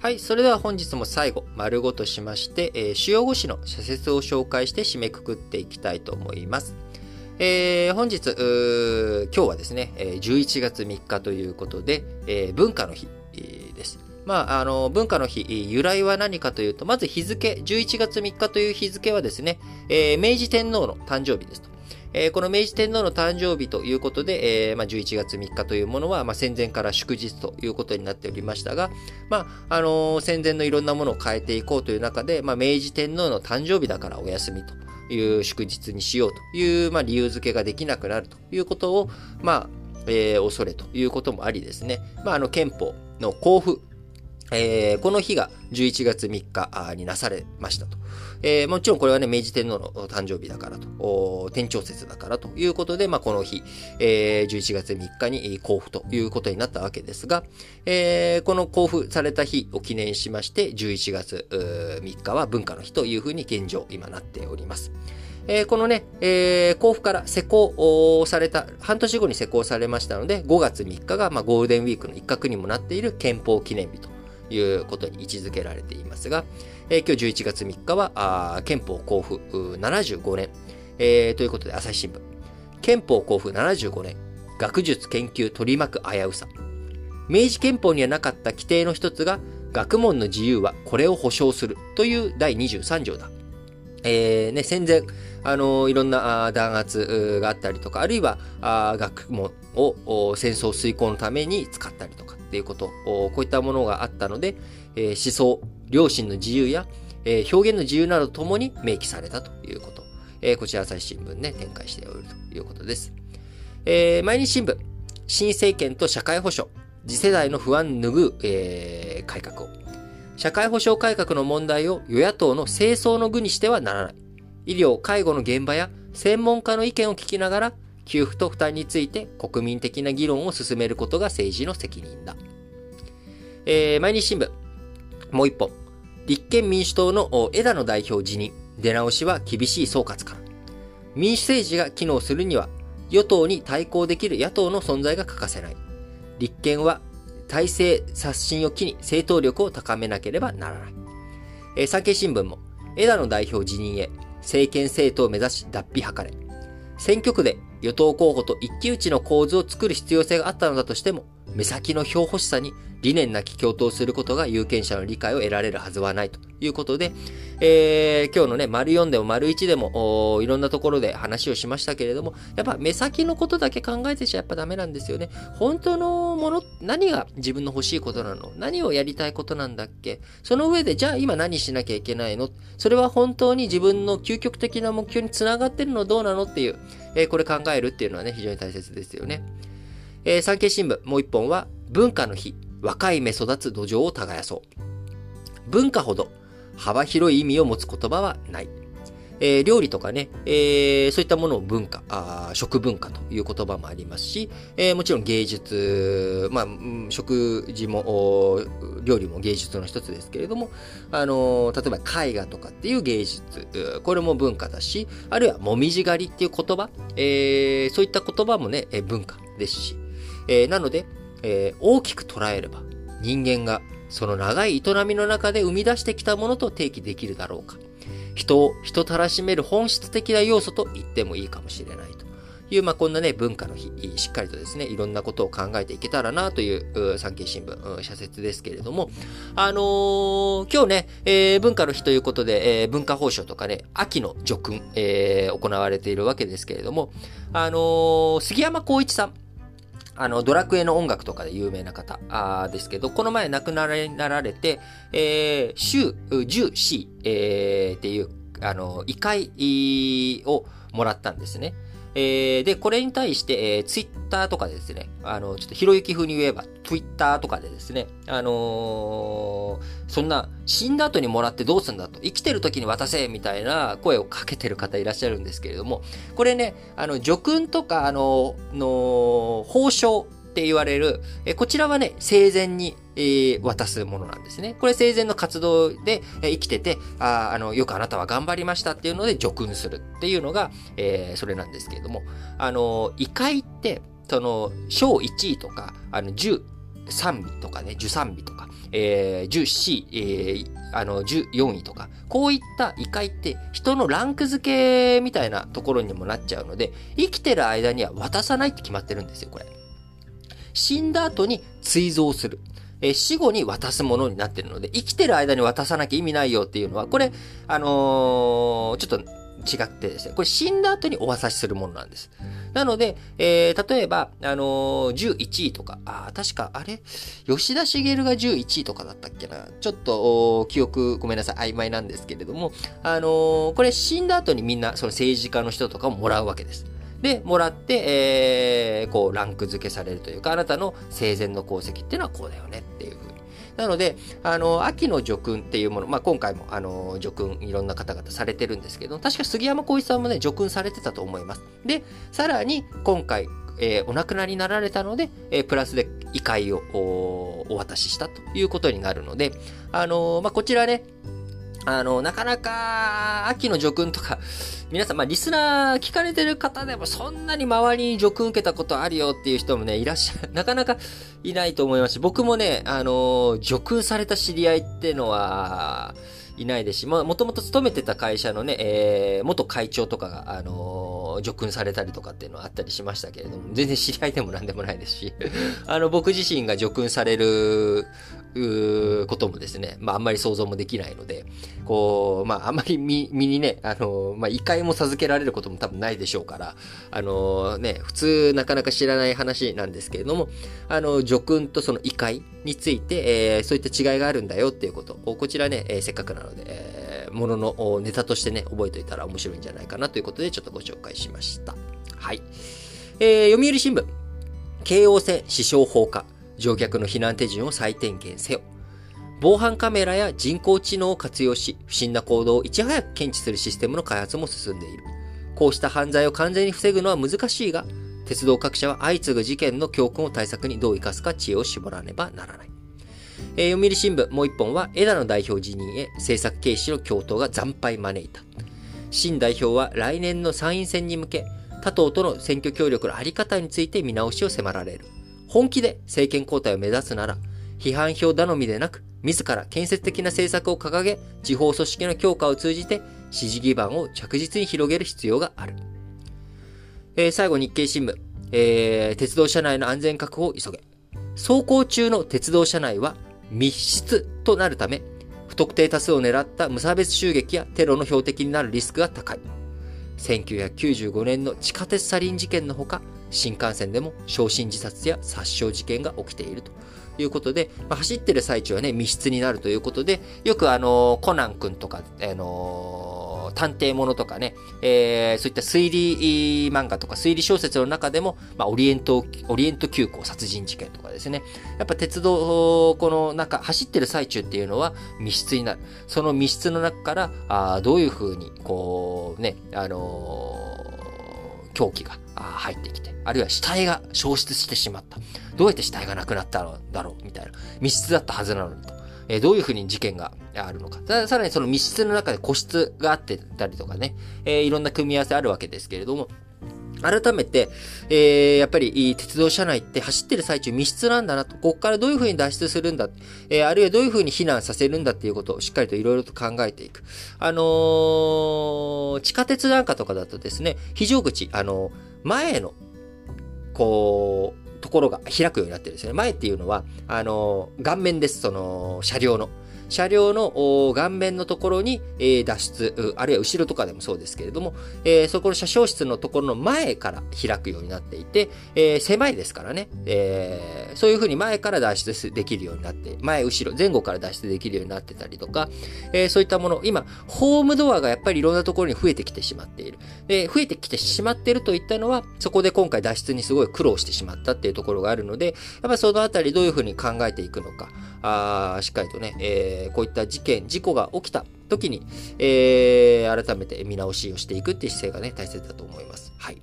はい、それでは本日も最後、丸ごとしまして、えー、主要語詞の社説を紹介して締めくくっていきたいと思います。えー、本日、今日はですね、11月3日ということで、えー、文化の日です。まあ、あの、文化の日、由来は何かというと、まず日付、11月3日という日付はですね、えー、明治天皇の誕生日ですと。えー、この明治天皇の誕生日ということで、えー、まあ、11月3日というものは、まあ、戦前から祝日ということになっておりましたが、まあ、あのー、戦前のいろんなものを変えていこうという中で、まあ、明治天皇の誕生日だからお休みという祝日にしようという、まあ、理由付けができなくなるということを、まあ、えー、恐れということもありですね、まあ、あの、憲法の交付えー、この日が11月3日になされましたと。えー、もちろんこれはね、明治天皇の誕生日だからと、天長節だからということで、まあ、この日、えー、11月3日に交付ということになったわけですが、えー、この交付された日を記念しまして、11月3日は文化の日というふうに現状、今なっております。えー、このね、えー、交付から施行された、半年後に施行されましたので、5月3日が、まあ、ゴールデンウィークの一角にもなっている憲法記念日ということに位置づけられていますが、えー、今日11月3日は、憲法交付75年、えー、ということで朝日新聞。憲法交付75年、学術研究取り巻く危うさ。明治憲法にはなかった規定の一つが、学問の自由はこれを保障するという第23条だ。えー、ね、戦前、あのいろんな弾圧があったりとか、あるいは学問を戦争遂行のために使ったりとかっていうこと、こういったものがあったので、えー、思想、良心の自由や、えー、表現の自由などともに明記されたということ。えー、こちら朝日新聞ね、展開しておるということです。えー、毎日新聞、新政権と社会保障、次世代の不安拭う、えー、改革を。社会保障改革の問題を与野党の清掃の具にしてはならない。医療、介護の現場や専門家の意見を聞きながら、給付と負担について国民的な議論を進めることが政治の責任だ。えー、毎日新聞、もう一本。立憲民主党の枝野代表辞任。出直しは厳しい総括から。民主政治が機能するには、与党に対抗できる野党の存在が欠かせない。立憲は体制刷新を機に政党力を高めなければならない。えー、産経新聞も、枝野代表辞任へ、政権政党を目指し脱皮図れ。選挙区で与党候補と一騎打ちの構図を作る必要性があったのだとしても、目先の票欲しさに理念なき共闘することが有権者の理解を得られるはずはないということで、えー、今日のね、丸4でも丸1でも、いろんなところで話をしましたけれども、やっぱ目先のことだけ考えてちゃやっぱダメなんですよね。本当のもの、何が自分の欲しいことなの？何をやりたいことなんだっけ？その上で、じゃあ今何しなきゃいけないの？それは本当に自分の究極的な目標につながってるの？どうなのっていう、えー、これ考えるっていうのはね、非常に大切ですよね。えー、産経新聞、もう一本は、文化の日。若い芽育つ土壌を耕そう。文化ほど幅広い意味を持つ言葉はない。えー、料理とかね、えー、そういったものを文化あ、食文化という言葉もありますし、えー、もちろん芸術、まあ、食事も、料理も芸術の一つですけれども、あの例えば絵画とかっていう芸術、これも文化だし、あるいはもみじ狩りっていう言葉、えそういった言葉もね、文化ですし、えなので、えー、大きく捉えれば、人間がその長い営みの中で生み出してきたものと定義できるだろうか。人を人たらしめる本質的な要素と言ってもいいかもしれないと。いう、まあ、こんなね、文化の日、しっかりとですね、いろんなことを考えていけたらなという産経新聞、社説ですけれども、あのー、今日ね、えー、文化の日ということで、えー、文化報奨とかね、秋の叙勲、えー、行われているわけですけれども、あのー、杉山光一さん、あの、ドラクエの音楽とかで有名な方あですけど、この前亡くなられて、えー、週 10C、えー、っていう、あの、異界をもらったんですね。えー、で、これに対して、えー、ツイッターとかでですね、あの、ちょっとひろゆき風に言えば、ツイッターとかでですね、あのー、そんな、死んだ後にもらってどうすんだと、生きてる時に渡せみたいな声をかけてる方いらっしゃるんですけれども、これね、あの、叙勲とか、あの、の、報奨って言われる、えこちらはね、生前に、えー、渡すものなんですね。これ生前の活動で、え、生きててあ、あの、よくあなたは頑張りましたっていうので叙勲するっていうのが、えー、それなんですけれども、あの、異界って、その、小1位とか、あの、10、3位とかね、13位とか、えー、14位、えー、あの、14位とか、こういった異界って人のランク付けみたいなところにもなっちゃうので、生きてる間には渡さないって決まってるんですよ、これ。死んだ後に追贈する。え死後に渡すものになってるので、生きてる間に渡さなきゃ意味ないよっていうのは、これ、あのー、ちょっと違ってですね、これ死んだ後にお渡しするものなんです。なので、えー、例えば、あのー、11位とか、あ、確か、あれ？吉田茂が11位とかだったっけな？ちょっと、記憶、ごめんなさい、曖昧なんですけれども、あのー、これ死んだ後にみんな、その政治家の人とかももらうわけです。で、もらって、えー、こう、ランク付けされるというか、あなたの生前の功績っていうのはこうだよねっていうふうになので、あの、秋の叙勲っていうもの、まあ、今回も、あの、叙勲いろんな方々されてるんですけど、確か杉山浩一さんもね、叙勲されてたと思います。で、さらに、今回、えー、お亡くなりになられたので、えー、プラスで異界をお渡ししたということになるので、あのー、まあ、こちらね、あの、なかなか、秋の叙勲とか、皆さん、まあ、リスナー聞かれてる方でも、そんなに周りに叙勲受けたことあるよっていう人もね、いらっしゃる、なかなかいないと思いますし、僕もね、あの、叙勲された知り合いってのは、いないですし、まあ、もともと勤めてた会社のね、えー、元会長とかが、あの叙勲されたりとかっていうのはあったりしましたけれども、全然知り合いでもなんでもないですし、あの、僕自身が叙勲される、こともですね、まああんまり想像もできないので、こう、まああんまり身身にね、あの、まあ異界も授けられることも多分ないでしょうから、あのね、普通なかなか知らない話なんですけれども、あの、叙勲とその異界について、えー、そういった違いがあるんだよっていうことを、こちらね、えー、せっかくなので、えもののネタとしてね、覚えておいたら面白いんじゃないかなということで、ちょっとご紹介しました。はい。えー、読売新聞、京王線死傷放火。乗客の避難手順を再点検せよ。防犯カメラや人工知能を活用し、不審な行動をいち早く検知するシステムの開発も進んでいる。こうした犯罪を完全に防ぐのは難しいが、鉄道各社は相次ぐ事件の教訓を対策にどう生かすか知恵を絞らねばならない。えー、読売新聞もう一本は枝野代表辞任へ政策軽視の共闘が惨敗招いた。新代表は来年の参院選に向け、他党との選挙協力のあり方について見直しを迫られる。本気で政権交代を目指すなら、批判票頼みでなく、自ら建設的な政策を掲げ、地方組織の強化を通じて、支持基盤を着実に広げる必要がある。えー、最後、日経新聞。えー、鉄道車内の安全確保を急げ。走行中の鉄道車内は密室となるため、不特定多数を狙った無差別襲撃やテロの標的になるリスクが高い。1995年の地下鉄サリン事件のほか、新幹線でも焼身自殺や殺傷事件が起きているということで、まあ、走ってる最中はね、密室になるということで、よくあの、コナン君とか、あの、探偵ものとかね、えー、そういった推理漫画とか推理小説の中でも、まあ、オリエント、オリエント急行殺人事件とかですね。やっぱ鉄道、この中、走ってる最中っていうのは密室になる。その密室の中から、あどういうふうに、こう、ね、あのー、狂気が入ってきて、あるいは死体が消失してしまった。どうやって死体がなくなったのだろうみたいな。密室だったはずなのにと。え、どういうふうに事件があるのか。さらにその密室の中で個室があってたりとかね、えー、いろんな組み合わせあるわけですけれども、改めて、えー、やっぱり、鉄道車内って走ってる最中密室なんだなと、ここからどういうふうに脱出するんだ、えー、あるいはどういうふうに避難させるんだっていうことをしっかりといろいろと考えていく。あのー、地下鉄なんかとかだとですね、非常口、あの、前の、こう、ところが開くようになってるんですね。前っていうのは、あの、顔面です、その、車両の。車両の顔面のところに、え、脱出、あるいは後ろとかでもそうですけれども、え、そこの車掌室のところの前から開くようになっていて、え、狭いですからね、え、そういうふうに前から脱出できるようになって、前、後ろ、前後から脱出できるようになってたりとか、え、そういったもの、今、ホームドアがやっぱりいろんなところに増えてきてしまっている。で、増えてきてしまっているといったのは、そこで今回脱出にすごい苦労してしまったっていうところがあるので、やっぱそのあたりどういうふうに考えていくのか、あしっかりとね、えー、こういった事件、事故が起きた時に、えー、改めて見直しをしていくっていう姿勢がね、大切だと思います。はい。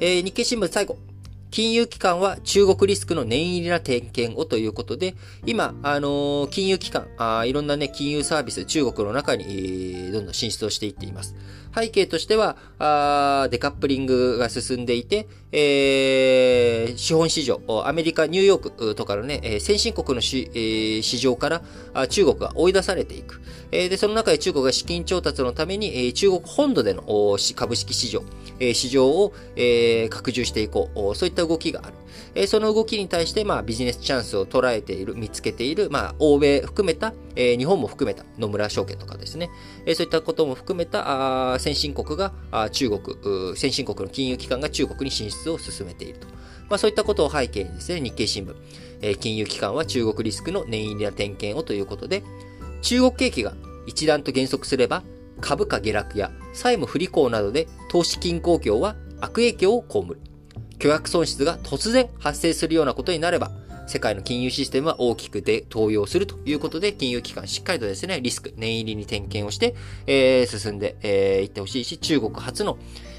えー、日経新聞最後。金融機関は中国リスクの念入りな点検をということで、今、あのー、金融機関あ、いろんなね、金融サービス、中国の中に、どんどん進出をしていっています。背景としては、あデカップリングが進んでいて、えー、資本市場、アメリカ、ニューヨークとかのね、先進国の市,、えー、市場から中国が追い出されていく。えー、で、その中で中国が資金調達のために、中国本土での株式市場、え、市場を、えー、拡充していこう。そういった動きがある。え、その動きに対して、まあ、ビジネスチャンスを捉えている、見つけている、まあ、欧米含めた、え、日本も含めた野村証券とかですね、え、そういったことも含めた、あ先進国があ中国、先進国の金融機関が中国に進出を進めていると。まあ、そういったことを背景にですね、日経新聞、え、金融機関は中国リスクの念入りな点検をということで、中国景気が一段と減速すれば、株価下落や債務不履行などで投資金公共は悪影響を被る。巨額損失が突然発生するようなことになれば、世界の金融システムは大きくで動揺するということで、金融機関しっかりとですね、リスク、念入りに点検をして、えー、進んでい、えー、ってほしいし、中国初の、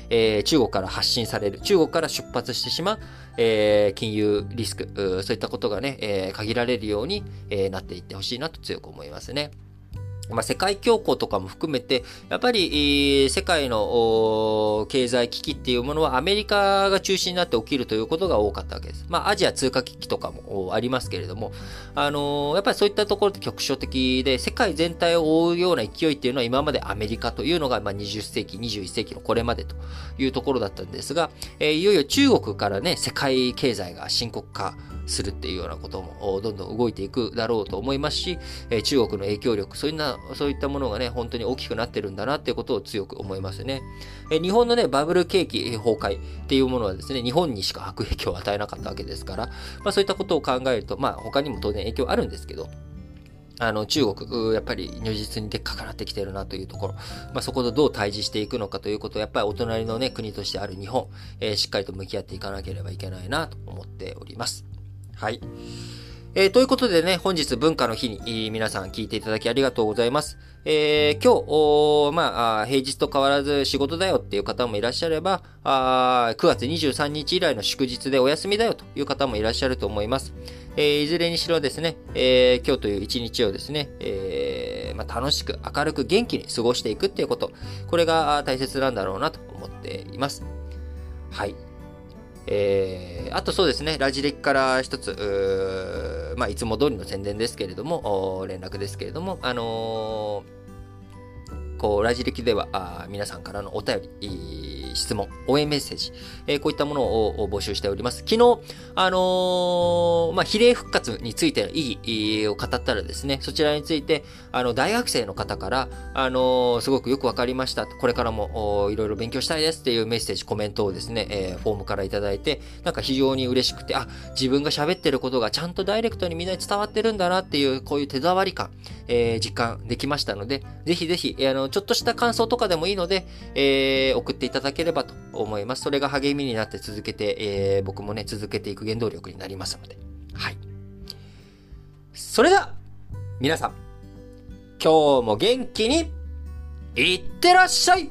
えー、中国から発信される、中国から出発してしまう、えー、金融リスク、そういったことがね、えー、限られるように、えー、なっていってほしいなと強く思いますね。まあ、世界恐慌とかも含めて、やっぱり、世界の経済危機っていうものはアメリカが中心になって起きるということが多かったわけです。まあ、アジア通貨危機とかもありますけれども、あのー、やっぱりそういったところって局所的で、世界全体を覆うような勢いっていうのは今までアメリカというのが、まあ、20世紀、21世紀のこれまでというところだったんですが、えー、いよいよ中国からね、世界経済が深刻化するっていうようなこともどんどん動いていくだろうと思いますし、え中国の影響力、そういったそういったものがね、本当に大きくなってるんだなっていうことを強く思いますね。え日本のね、バブル景気崩壊っていうものはですね、日本にしか悪影響を与えなかったわけですから、まあそういったことを考えると、まあ他にも当然影響あるんですけど、あの、中国、やっぱり如実にでっかくなってきてるなというところ、まあ、そことどう対峙していくのかということを、やっぱりお隣のね、国としてある日本、えー、しっかりと向き合っていかなければいけないなと思っております。はい。えー、ということでね、本日文化の日に皆さん聞いていただきありがとうございます。えー、今日、まあ、平日と変わらず仕事だよっていう方もいらっしゃれば、あ9月23日以来の祝日でお休みだよという方もいらっしゃると思います。えー、いずれにしろですね、えー、今日という一日をですね、えーまあ、楽しく明るく元気に過ごしていくっていうこと、これが大切なんだろうなと思っています。はい。えー、あとそうですね、ラジレキから一つ、まあ、いつも通りの宣伝ですけれども、連絡ですけれども、あのー、こう、ラジレキでは、あ皆さんからのお便り、質問、応援メッセージ、えー、こういったものを募集しております。昨日、あのー、まあ、比例復活についての意義を語ったらですね、そちらについて、あの、大学生の方から、あのー、すごくよくわかりました。これからもいろいろ勉強したいですっていうメッセージ、コメントをですね、え、フォームからいただいて、なんか非常に嬉しくて、あ、自分が喋ってることがちゃんとダイレクトにみんなに伝わってるんだなっていう、こういう手触り感、えー、実感できましたので、ぜひぜひ、あの、ちょっとした感想とかでもいいので、え、送っていただけければと思います。それが励みになって続けて、えー、僕もね、続けていく原動力になりますので。はい。それでは、皆さん、今日も元気に、いってらっしゃい